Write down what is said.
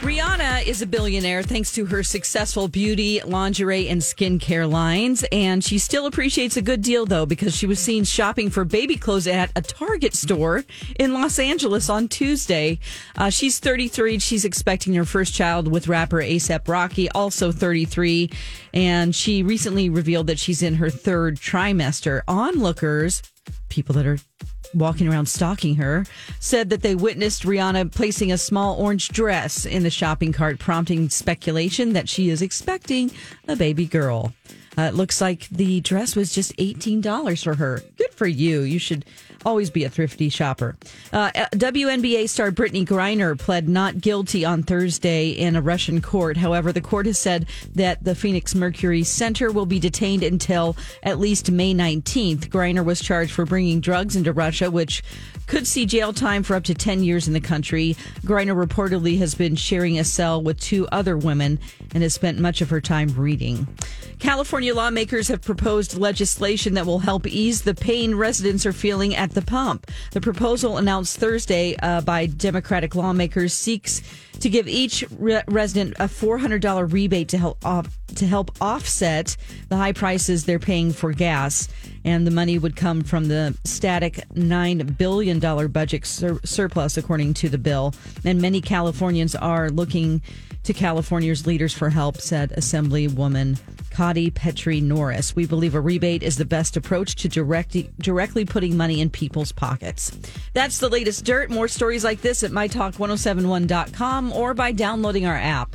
Rihanna is a billionaire thanks to her successful beauty, lingerie, and skincare lines. And she still appreciates a good deal, though, because she was seen shopping for baby clothes at a Target store in Los Angeles on Tuesday. Uh, she's 33. She's expecting her first child with rapper ASAP Rocky, also 33. And she recently revealed that she's in her third trimester. Onlookers, people that are walking around stalking her, said that they witnessed Rihanna placing a small orange dress in the shopping cart, prompting speculation that she is expecting a baby girl. Uh, it looks like the dress was just $18 for her. Good for you. You should always be a thrifty shopper. Uh, WNBA star Brittney Griner pled not guilty on Thursday in a Russian court. However, the court has said that the Phoenix Mercury Center will be detained until at least May 19th. Griner was charged for bringing drugs into Russia, which could see jail time for up to 10 years in the country. Griner reportedly has been sharing a cell with two other women and has spent much of her time reading. California lawmakers have proposed legislation that will help ease the pain residents are feeling at the pump. The proposal announced Thursday uh, by Democratic lawmakers seeks to give each re- resident a $400 rebate to help off, to help offset the high prices they're paying for gas. And the money would come from the static $9 billion budget sur- surplus, according to the bill. And many Californians are looking to California's leaders for help, said Assemblywoman Cottie Petrie Norris. We believe a rebate is the best approach to directly, directly putting money in people's pockets. That's the latest dirt. More stories like this at mytalk1071.com or by downloading our app.